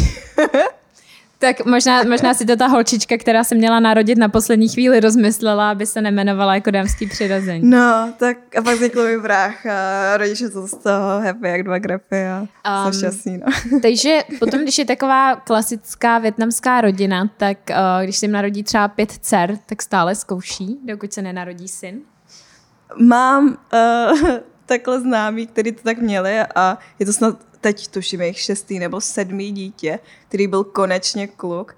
Speaker 1: Tak možná, možná si to ta holčička, která se měla narodit na poslední chvíli, rozmyslela, aby se nemenovala jako dámský přirození.
Speaker 2: No, tak a pak vznikl mi brách a rodiče to z toho happy jak dva grepy a um, jsem šťastný, no.
Speaker 1: Takže potom, když je taková klasická větnamská rodina, tak uh, když se jim narodí třeba pět dcer, tak stále zkouší, dokud se nenarodí syn?
Speaker 2: Mám uh, takhle známý, který to tak měli a je to snad teď tuším jejich šestý nebo sedmý dítě, který byl konečně kluk.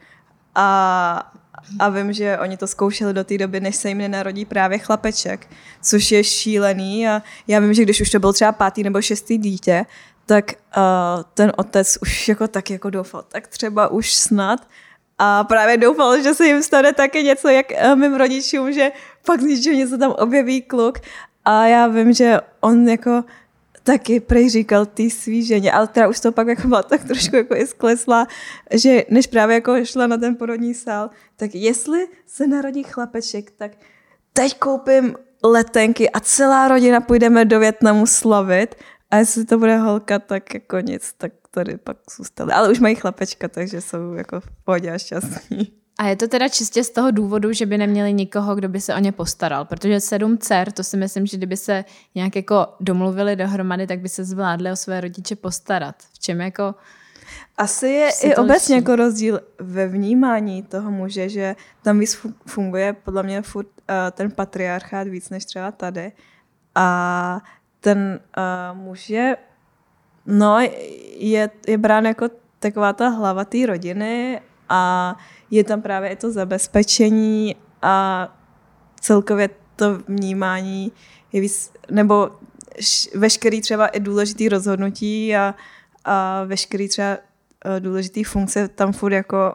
Speaker 2: A, a vím, že oni to zkoušeli do té doby, než se jim nenarodí právě chlapeček, což je šílený. A já vím, že když už to byl třeba pátý nebo šestý dítě, tak uh, ten otec už jako tak jako doufal, tak třeba už snad. A právě doufal, že se jim stane taky něco, jak uh, mým rodičům, že pak z něco tam objeví kluk. A já vím, že on jako taky prej říkal ty svý ženě, ale teda už to pak jako byla tak trošku jako i sklesla, že než právě jako šla na ten porodní sál, tak jestli se narodí chlapeček, tak teď koupím letenky a celá rodina půjdeme do Větnamu slavit a jestli to bude holka, tak jako nic, tak tady pak zůstali. Ale už mají chlapečka, takže jsou jako v pohodě a šťastní.
Speaker 1: A je to teda čistě z toho důvodu, že by neměli nikoho, kdo by se o ně postaral, protože sedm dcer, to si myslím, že kdyby se nějak jako domluvili dohromady, tak by se zvládli o své rodiče postarat. V čem jako...
Speaker 2: Asi je i obecně jako rozdíl ve vnímání toho muže, že tam víc funguje podle mě furt uh, ten patriarchát víc než třeba tady. A ten uh, muž je, no, je, je brán jako taková ta hlava té rodiny a je tam právě i to zabezpečení a celkově to vnímání je víc, nebo veškerý třeba i důležitý rozhodnutí a, a veškerý třeba uh, důležitý funkce tam furt jako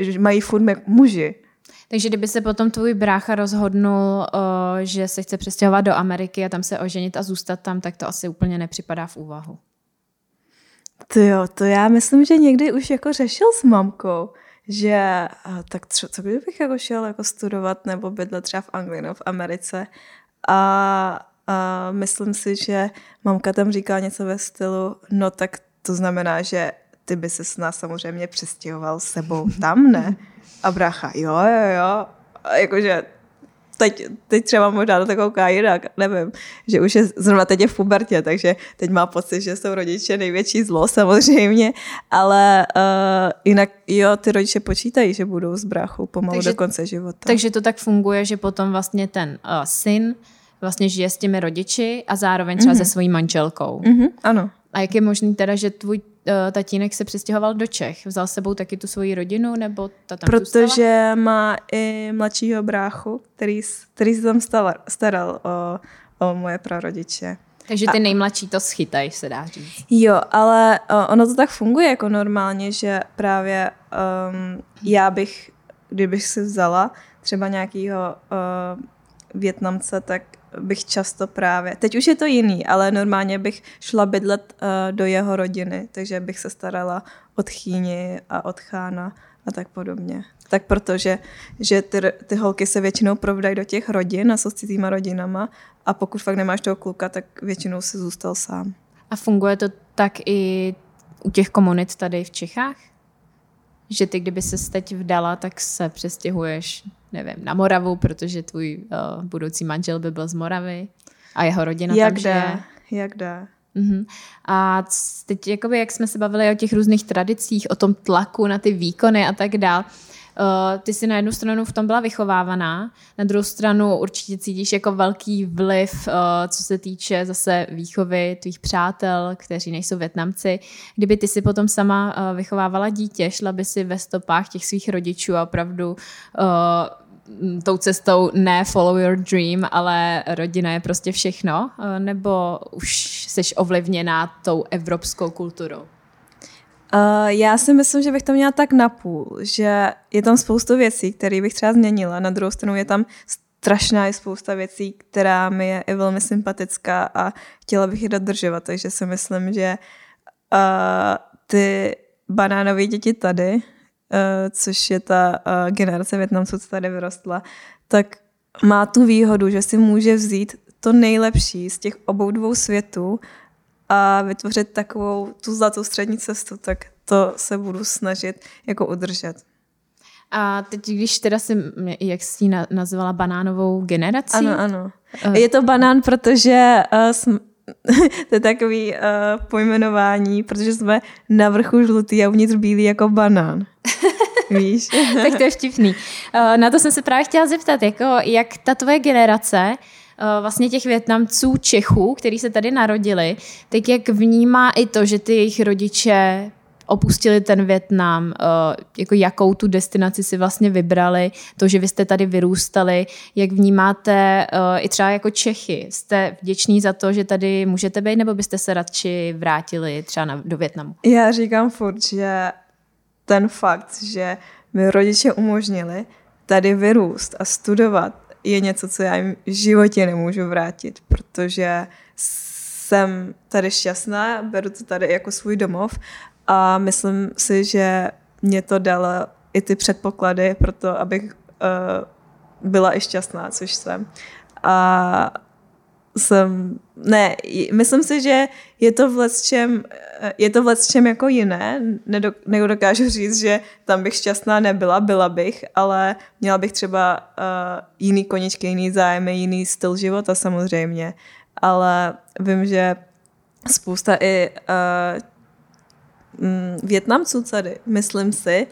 Speaker 2: uh, mají furt muži.
Speaker 1: Takže kdyby se potom tvůj brácha rozhodnul, uh, že se chce přestěhovat do Ameriky a tam se oženit a zůstat tam, tak to asi úplně nepřipadá v úvahu.
Speaker 2: To jo, to já myslím, že někdy už jako řešil s mamkou, že tak třeba, co kdybych jako šel jako studovat nebo bydlet třeba v Anglii nebo v Americe a, a myslím si, že mamka tam říká něco ve stylu, no tak to znamená, že ty by se s nás samozřejmě přestěhoval sebou tam, ne? A brácha, jo, jo, jo. A jakože teď, teď třeba možná do to kouká jinak, nevím, že už je zrovna teď je v pubertě, takže teď má pocit, že jsou rodiče největší zlo samozřejmě, ale uh, jinak jo, ty rodiče počítají, že budou s bráchou pomalu takže, do konce života.
Speaker 1: Takže to tak funguje, že potom vlastně ten uh, syn vlastně žije s těmi rodiči a zároveň třeba mm-hmm. se svojí manželkou.
Speaker 2: Mm-hmm, ano.
Speaker 1: A jak je možný teda, že tvůj tatínek se přestěhoval do Čech? Vzal s sebou taky tu svoji rodinu, nebo ta tam
Speaker 2: Protože
Speaker 1: zůstala?
Speaker 2: má i mladšího bráchu, který, který se tam staral, staral o, o moje prarodiče.
Speaker 1: Takže ty a, nejmladší to schytají, se dá říct.
Speaker 2: Jo, ale uh, ono to tak funguje jako normálně, že právě um, já bych, kdybych si vzala třeba nějakého uh, Větnamce, tak bych často právě, teď už je to jiný, ale normálně bych šla bydlet uh, do jeho rodiny, takže bych se starala od chýni a od chána a tak podobně. Tak protože že ty, ty holky se většinou provdají do těch rodin a jsou s cizíma rodinama a pokud fakt nemáš toho kluka, tak většinou si zůstal sám.
Speaker 1: A funguje to tak i u těch komunit tady v Čechách? Že ty, kdyby se teď vdala, tak se přestěhuješ nevím, na Moravu, protože tvůj uh, budoucí manžel by byl z Moravy a jeho rodina
Speaker 2: jak
Speaker 1: tam
Speaker 2: žije. Jak dá.
Speaker 1: Uh-huh. A teď, jakoby, jak jsme se bavili o těch různých tradicích, o tom tlaku na ty výkony a tak dál, ty jsi na jednu stranu v tom byla vychovávaná, na druhou stranu určitě cítíš jako velký vliv, uh, co se týče zase výchovy tvých přátel, kteří nejsou Větnamci. Kdyby ty si potom sama uh, vychovávala dítě, šla by si ve stopách těch svých rodičů a opravdu tou cestou ne follow your dream, ale rodina je prostě všechno, nebo už jsi ovlivněná tou evropskou kulturou?
Speaker 2: Uh, já si myslím, že bych to měla tak napůl, že je tam spoustu věcí, které bych třeba změnila. Na druhou stranu je tam strašná je spousta věcí, která mi je i velmi sympatická a chtěla bych je dodržovat. Takže si myslím, že uh, ty banánové děti tady, uh, což je ta uh, generace Větnamců, co tady vyrostla, tak má tu výhodu, že si může vzít to nejlepší z těch obou dvou světů a vytvořit takovou tu zlatou střední cestu, tak to se budu snažit jako udržet.
Speaker 1: A teď, když teda si, jak jsi ji nazvala, banánovou generací?
Speaker 2: Ano, ano. Uh. Je to banán, protože uh, jsme, to je takový uh, pojmenování, protože jsme na vrchu žlutý a uvnitř bílý jako banán. Víš?
Speaker 1: tak to je vtipný. Uh, na to jsem se právě chtěla zeptat, jako jak ta tvoje generace uh, vlastně těch Větnamců, Čechů, kteří se tady narodili, tak jak vnímá i to, že ty jejich rodiče opustili ten Větnam, eh, jako jakou tu destinaci si vlastně vybrali, to, že vy jste tady vyrůstali, jak vnímáte eh, i třeba jako Čechy. Jste vděční za to, že tady můžete být, nebo byste se radši vrátili třeba do Větnamu?
Speaker 2: Já říkám furt, že ten fakt, že mi rodiče umožnili tady vyrůst a studovat, je něco, co já jim v životě nemůžu vrátit, protože jsem tady šťastná, beru to tady jako svůj domov a myslím si, že mě to dalo i ty předpoklady pro to, abych uh, byla i šťastná, což jsem. A jsem, ne, myslím si, že je to v čem, eh, je to v čem jako jiné, nedokážu říct, že tam bych šťastná nebyla, byla bych, ale měla bych třeba uh, jiný koničky, jiný zájmy, jiný styl života samozřejmě, ale vím, že spousta i uh, mm, Větnamců tady, myslím si,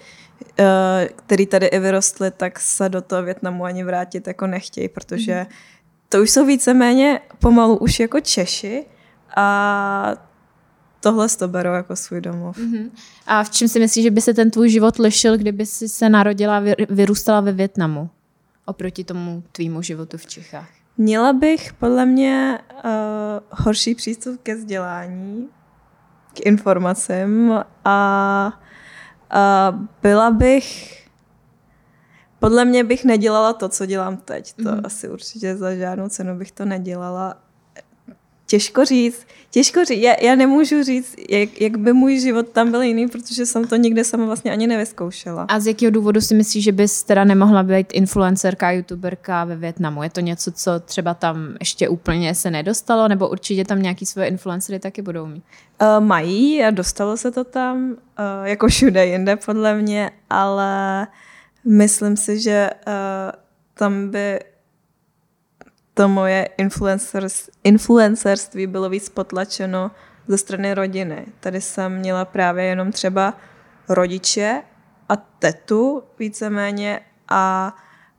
Speaker 2: který tady i vyrostli, tak se do toho Větnamu ani vrátit jako nechtějí, protože mm. To už jsou víceméně pomalu už jako Češi a tohle to berou jako svůj domov. Mm-hmm.
Speaker 1: A v čem si myslíš, že by se ten tvůj život lišil, kdyby jsi se narodila a vyrůstala ve Větnamu oproti tomu tvýmu životu v Čechách?
Speaker 2: Měla bych podle mě uh, horší přístup ke vzdělání, k informacím a, a byla bych podle mě bych nedělala to, co dělám teď. To mm. asi určitě za žádnou cenu bych to nedělala těžko říct, těžko říct, já, já nemůžu říct, jak, jak by můj život tam byl jiný, protože jsem to nikde sama vlastně ani nevyzkoušela.
Speaker 1: A z jakého důvodu si myslíš, že bys teda nemohla být influencerka, youtuberka ve Větnamu? Je to něco, co třeba tam ještě úplně se nedostalo, nebo určitě tam nějaký svoje influencery taky budou mít?
Speaker 2: Uh, mají a dostalo se to tam, uh, jako všude jinde podle mě, ale myslím si, že uh, tam by to moje influencers, influencerství bylo víc potlačeno ze strany rodiny. Tady jsem měla právě jenom třeba rodiče a tetu víceméně a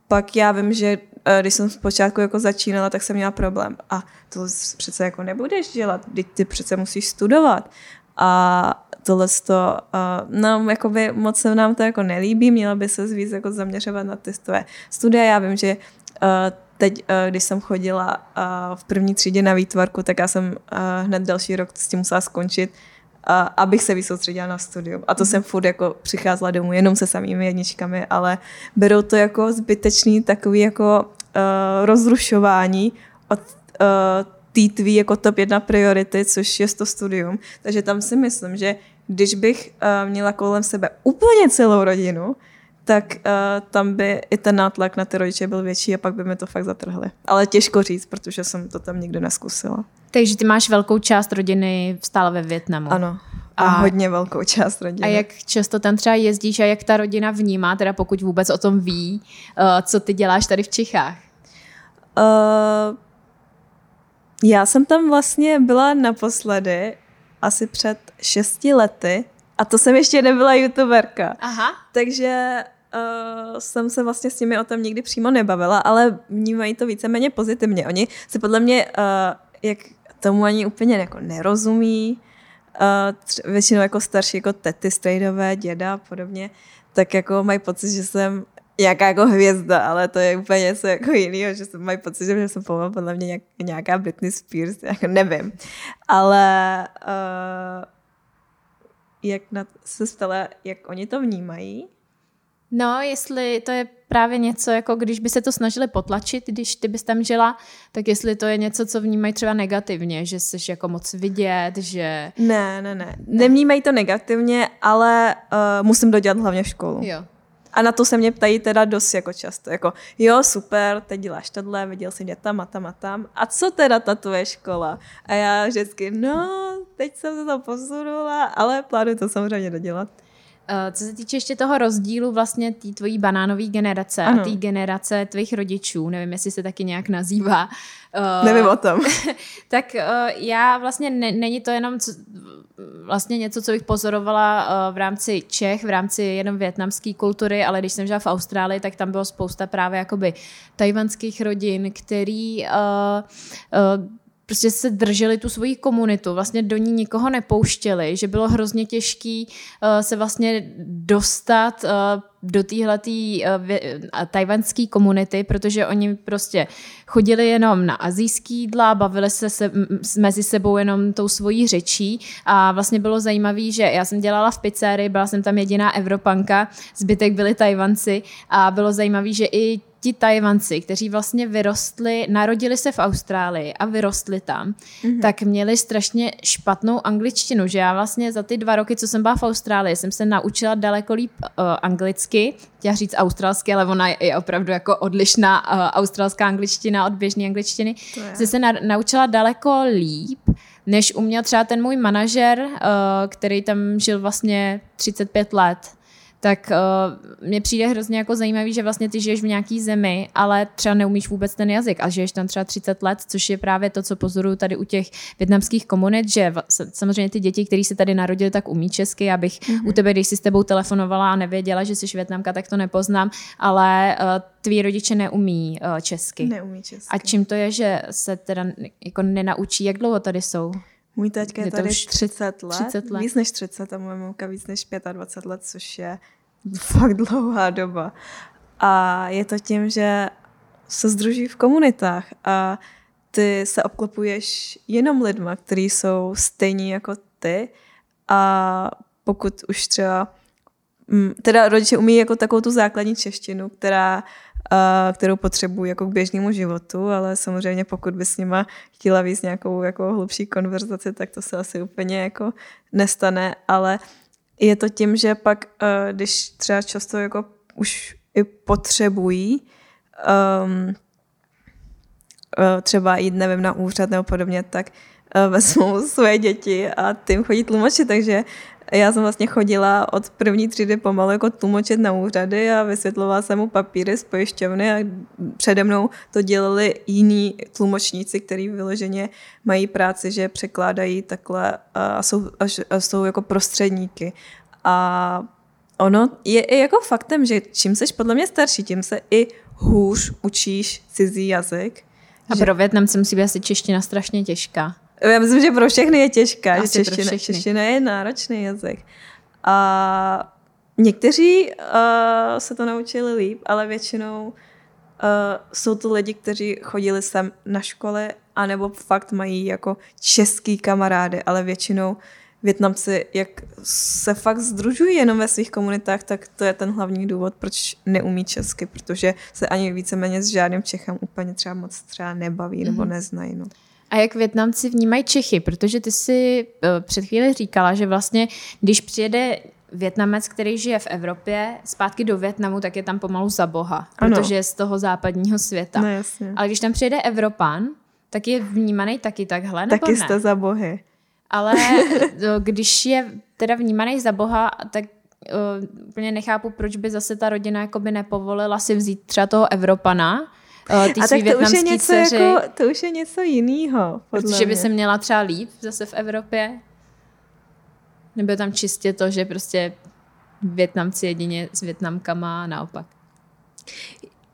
Speaker 2: pak já vím, že eh, když jsem zpočátku jako začínala, tak jsem měla problém. A to přece jako nebudeš dělat, ty přece musíš studovat. A tohle to, uh, no, jakoby moc se nám to jako nelíbí, měla by se víc jako zaměřovat na ty tvoje studia. Já vím, že uh, teď, eh, když jsem chodila eh, v první třídě na výtvarku, tak já jsem eh, hned další rok s tím musela skončit, abych se vysoustředila na studium. A to mm. jsem furt jako přicházela domů jenom se samými jedničkami, ale berou to jako zbytečný takový jako uh, rozrušování od uh, té tvý jako top jedna priority, což je to studium. Takže tam si myslím, že když bych uh, měla kolem sebe úplně celou rodinu, tak uh, tam by i ten nátlak na ty rodiče byl větší a pak by mi to fakt zatrhli. Ale těžko říct, protože jsem to tam nikdy neskusila.
Speaker 1: Takže ty máš velkou část rodiny stále ve Větnamu.
Speaker 2: Ano. A, a hodně velkou část rodiny.
Speaker 1: A jak často tam třeba jezdíš a jak ta rodina vnímá, teda pokud vůbec o tom ví, uh, co ty děláš tady v Čechách? Uh,
Speaker 2: já jsem tam vlastně byla naposledy asi před šesti lety a to jsem ještě nebyla youtuberka.
Speaker 1: Aha.
Speaker 2: Takže uh, jsem se vlastně s nimi o tom nikdy přímo nebavila, ale vnímají to víceméně pozitivně. Oni se podle mě, uh, jak tomu ani úplně jako nerozumí, uh, většinou jako starší jako tety, strejdové, děda a podobně, tak jako mají pocit, že jsem nějaká jako hvězda, ale to je úplně něco jako jiného, že jsem mají pocit, že jsem pomalu podle mě nějak, nějaká Britney Spears, jako nevím. Ale uh, jak na, se stala, jak oni to vnímají,
Speaker 1: No, jestli to je právě něco, jako když by se to snažili potlačit, když ty bys tam žila, tak jestli to je něco, co vnímají třeba negativně, že jsi jako moc vidět, že...
Speaker 2: Ne, ne, ne. Nevnímají to negativně, ale uh, musím dodělat hlavně školu.
Speaker 1: Jo.
Speaker 2: A na to se mě ptají teda dost jako často. Jako, jo, super, teď děláš tohle, viděl jsem tě tam a tam a tam. A co teda ta tvoje škola? A já vždycky, no, teď jsem se to posunula, ale plánuju to samozřejmě dodělat.
Speaker 1: Eh, co se týče ještě toho rozdílu vlastně té tvojí banánové generace ano. a té generace tvých rodičů, nevím, jestli se taky nějak nazývá.
Speaker 2: Uh, nevím o tom.
Speaker 1: tak uh, já vlastně, ne, není to jenom co, vlastně něco, co bych pozorovala uh, v rámci Čech, v rámci jenom větnamské kultury, ale když jsem žila v Austrálii, tak tam bylo spousta právě jakoby tajvanských rodin, který uh, uh, prostě se drželi tu svoji komunitu, vlastně do ní nikoho nepouštěli, že bylo hrozně těžký uh, se vlastně dostat uh, do téhletý uh, tajvanské komunity, protože oni prostě chodili jenom na azijský jídla, bavili se, se mezi sebou jenom tou svojí řečí. A vlastně bylo zajímavé, že já jsem dělala v pizzerii, byla jsem tam jediná Evropanka, zbytek byli Tajvanci. A bylo zajímavé, že i ti Tajvanci, kteří vlastně vyrostli, narodili se v Austrálii a vyrostli tam, mm-hmm. tak měli strašně špatnou angličtinu, že já vlastně za ty dva roky, co jsem byla v Austrálii, jsem se naučila daleko líp uh, anglicky, chtěla říct australsky, ale ona je opravdu jako odlišná uh, australská angličtina od běžné angličtiny. Jsem se na, naučila daleko líp, než uměl třeba ten můj manažer, uh, který tam žil vlastně 35 let tak uh, mně přijde hrozně jako zajímavý, že vlastně ty žiješ v nějaký zemi, ale třeba neumíš vůbec ten jazyk a žiješ tam třeba 30 let, což je právě to, co pozoruju tady u těch větnamských komunit, že samozřejmě ty děti, které se tady narodily, tak umí česky, abych mm-hmm. u tebe, když si s tebou telefonovala a nevěděla, že jsi větnamka, tak to nepoznám, ale uh, tví rodiče neumí uh, česky.
Speaker 2: Neumí česky.
Speaker 1: A čím to je, že se teda jako nenaučí, jak dlouho tady jsou?
Speaker 2: Můj taťka je, je tady už 30 let, 30 let, víc než 30 a moje mamka víc než 25 let, což je fakt dlouhá doba. A je to tím, že se združí v komunitách a ty se obklopuješ jenom lidma, kteří jsou stejní jako ty a pokud už třeba mm, teda rodiče umí jako takovou tu základní češtinu, která, kterou potřebují jako k běžnému životu, ale samozřejmě pokud by s nima chtěla víc nějakou jako hlubší konverzaci, tak to se asi úplně jako nestane, ale je to tím, že pak, když třeba často jako už i potřebují um, třeba jít, nevím, na úřad nebo podobně, tak vezmou své děti a tím chodí tlumočit, takže já jsem vlastně chodila od první třídy pomalu jako tlumočit na úřady a vysvětlovala jsem mu papíry z pojišťovny a přede mnou to dělali jiní tlumočníci, kteří vyloženě mají práci, že překládají takhle a jsou, a jsou jako prostředníky. A ono je i jako faktem, že čím seš podle mě starší, tím se i hůř učíš cizí jazyk.
Speaker 1: A pro Větnamce musí být asi čeština strašně těžká.
Speaker 2: Já myslím, že pro všechny je těžká, Asi že čeština, čeština je náročný jazyk. A někteří uh, se to naučili líp, ale většinou uh, jsou to lidi, kteří chodili sem na škole, anebo fakt mají jako český kamarády, ale většinou Větnamci, jak se fakt združují jenom ve svých komunitách, tak to je ten hlavní důvod, proč neumí česky, protože se ani víceméně s žádným Čechem úplně třeba moc třeba nebaví mm-hmm. nebo mhm. neznají. No.
Speaker 1: A jak Větnamci vnímají Čechy? Protože ty si uh, před chvíli říkala, že vlastně, když přijede Větnamec, který žije v Evropě, zpátky do Větnamu, tak je tam pomalu za boha, ano. protože je z toho západního světa.
Speaker 2: No, jasně.
Speaker 1: Ale když tam přijede Evropan, tak je vnímaný taky takhle,
Speaker 2: nebo
Speaker 1: Taky
Speaker 2: ne? jste za bohy.
Speaker 1: Ale když je teda vnímaný za boha, tak uh, úplně nechápu, proč by zase ta rodina jakoby nepovolila si vzít třeba toho Evropana,
Speaker 2: ty a tak to už, je něco dceři, jako, to už je něco jiného.
Speaker 1: Protože by se měla třeba líp zase v Evropě. Nebo tam čistě to, že prostě Větnamci jedině s Větnamkama a naopak.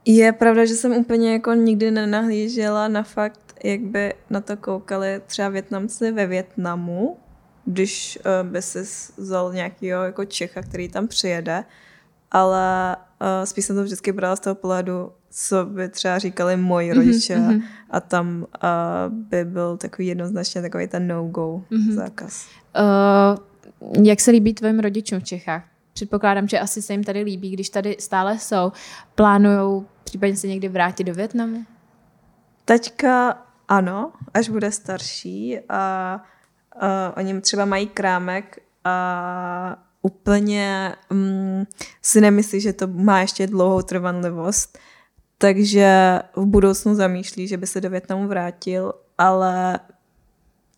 Speaker 2: Je pravda, že jsem úplně jako nikdy nenahlížela na fakt, jak by na to koukali třeba Větnamci ve Větnamu, když uh, by si vzal nějakého jako Čecha, který tam přijede, ale uh, spíš jsem to vždycky brala z toho pohledu, co by třeba říkali moji mhm, rodiče mm-hmm. a tam uh, by byl takový jednoznačně takový ten no-go mm-hmm. zákaz.
Speaker 1: Uh, jak se líbí tvým rodičům v Čechách? Předpokládám, že asi se jim tady líbí, když tady stále jsou. Plánujou případně se někdy vrátit do Větnamu?
Speaker 2: Taťka ano, až bude starší a, a oni třeba mají krámek a úplně um, si nemyslí, že to má ještě dlouhou trvanlivost, takže v budoucnu zamýšlí, že by se do Větnamu vrátil, ale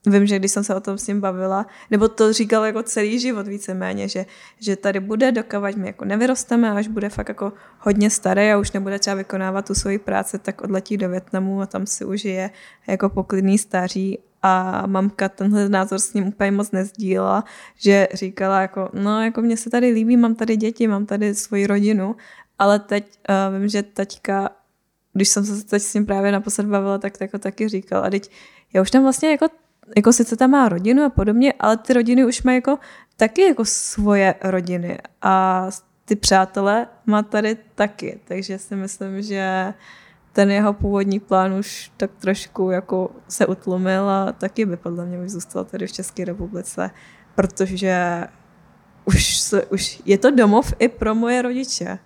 Speaker 2: vím, že když jsem se o tom s ním bavila, nebo to říkal jako celý život víceméně, že, že tady bude, dokavať my jako nevyrosteme, až bude fakt jako hodně starý a už nebude třeba vykonávat tu svoji práci, tak odletí do Větnamu a tam si užije jako poklidný stáří. A mamka tenhle názor s ním úplně moc nezdílela, že říkala jako, no jako mně se tady líbí, mám tady děti, mám tady svoji rodinu, ale teď uh, vím, že taťka, když jsem se teď s ním právě naposled bavila, tak jako taky říkal. A teď já už tam vlastně jako jako sice tam má rodinu a podobně, ale ty rodiny už mají jako taky jako svoje rodiny. A ty přátelé má tady taky, takže si myslím, že ten jeho původní plán už tak trošku jako se utlumil a taky by podle mě už zůstal tady v České republice, protože už, se, už je to domov i pro moje rodiče.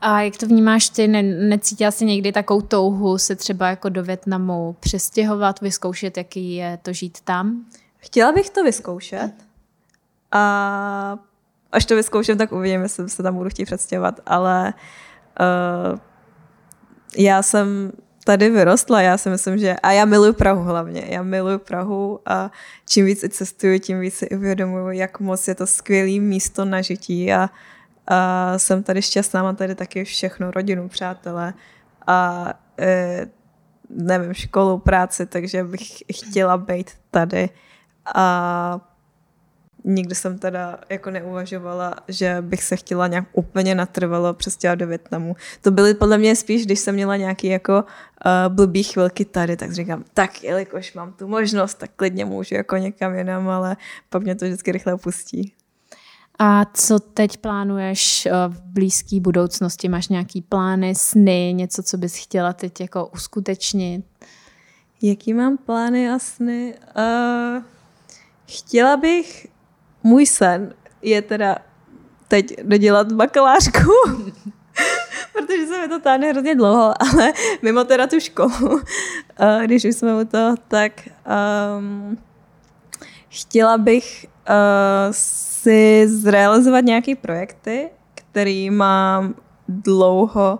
Speaker 1: A jak to vnímáš ty? Ne, necítila jsi někdy takovou touhu se třeba jako do Větnamu přestěhovat, vyzkoušet, jaký je to žít tam?
Speaker 2: Chtěla bych to vyzkoušet a až to vyzkouším, tak uvidím, jestli se tam budu chtít přestěhovat, ale uh, já jsem tady vyrostla, já si myslím, že a já miluji Prahu hlavně, já miluji Prahu a čím víc cestuju, tím víc si uvědomuji, jak moc je to skvělé místo na žití a a jsem tady šťastná, mám tady taky všechno, rodinu, přátelé a e, nevím, školu, práci, takže bych chtěla být tady a nikdy jsem teda jako neuvažovala, že bych se chtěla nějak úplně natrvalo přestěhovat do Větnamu. To byly podle mě spíš, když jsem měla nějaký jako uh, blbý chvilky tady, tak říkám, tak jelikož mám tu možnost, tak klidně můžu jako někam jinam, ale pak mě to vždycky rychle opustí.
Speaker 1: A co teď plánuješ eh, v blízké budoucnosti? Máš nějaký plány, sny, něco, co bys chtěla teď jako uskutečnit?
Speaker 2: Jaký mám plány a sny? Uh, chtěla bych, můj sen je teda teď dodělat bakalářku, protože se mi to táhne hrozně dlouho, ale mimo teda tu školu, uh, když už jsme u toho, tak um, chtěla bych uh, si zrealizovat nějaké projekty, který mám dlouho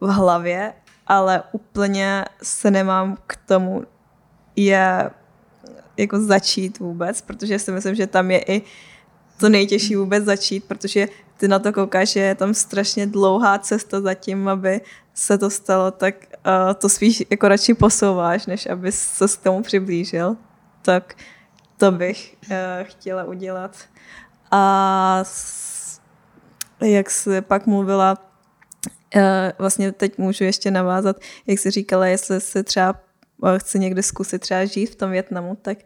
Speaker 2: v hlavě, ale úplně se nemám k tomu je jako začít vůbec, protože si myslím, že tam je i to nejtěžší vůbec začít, protože ty na to koukáš, že je tam strašně dlouhá cesta zatím, aby se to stalo, tak uh, to spíš jako radši posouváš, než aby se s tomu přiblížil. Tak to bych uh, chtěla udělat. A jak jsi pak mluvila, eh, vlastně teď můžu ještě navázat, jak jsi říkala, jestli se třeba eh, chci někde zkusit třeba žít v tom Větnamu, tak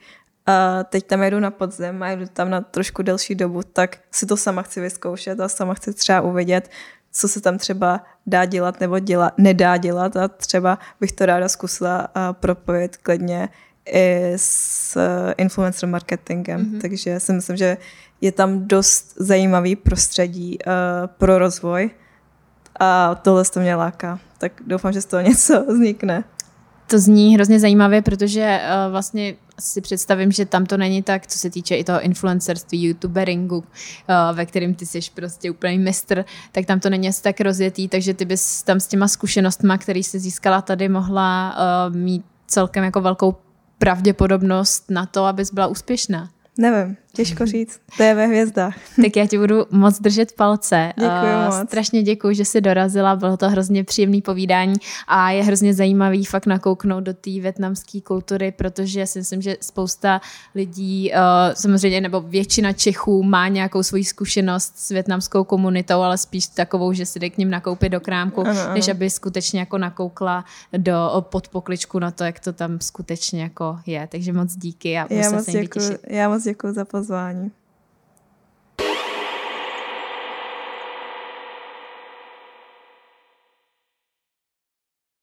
Speaker 2: a teď tam jedu na podzem a jedu tam na trošku delší dobu, tak si to sama chci vyzkoušet a sama chci třeba uvidět, co se tam třeba dá dělat nebo děla, nedá dělat a třeba bych to ráda zkusila propojit klidně i s eh, influencer marketingem. Mm-hmm. Takže si myslím, že je tam dost zajímavý prostředí uh, pro rozvoj a tohle to mě láká. Tak doufám, že z toho něco vznikne.
Speaker 1: To zní hrozně zajímavě, protože uh, vlastně si představím, že tam to není tak, co se týče i toho influencerství, youtuberingu, uh, ve kterým ty jsi prostě úplný mistr, tak tam to není asi tak rozjetý, takže ty bys tam s těma zkušenostma, který jsi získala tady, mohla uh, mít celkem jako velkou pravděpodobnost na to, abys byla úspěšná.
Speaker 2: Nevím, těžko říct. To je ve hvězdách.
Speaker 1: tak já ti budu moc držet palce.
Speaker 2: Děkuji uh,
Speaker 1: moc. Strašně děkuji, že jsi dorazila, bylo to hrozně příjemný povídání a je hrozně zajímavý fakt nakouknout do té větnamské kultury, protože si myslím, že spousta lidí, uh, samozřejmě nebo většina Čechů má nějakou svoji zkušenost s větnamskou komunitou, ale spíš takovou, že si jde k ním nakoupit do krámku, ano, ano. než aby skutečně jako nakoukla do podpokličku na to, jak to tam skutečně jako je. Takže moc díky a
Speaker 2: já moc, děkuji, já moc děkuji za pozvání.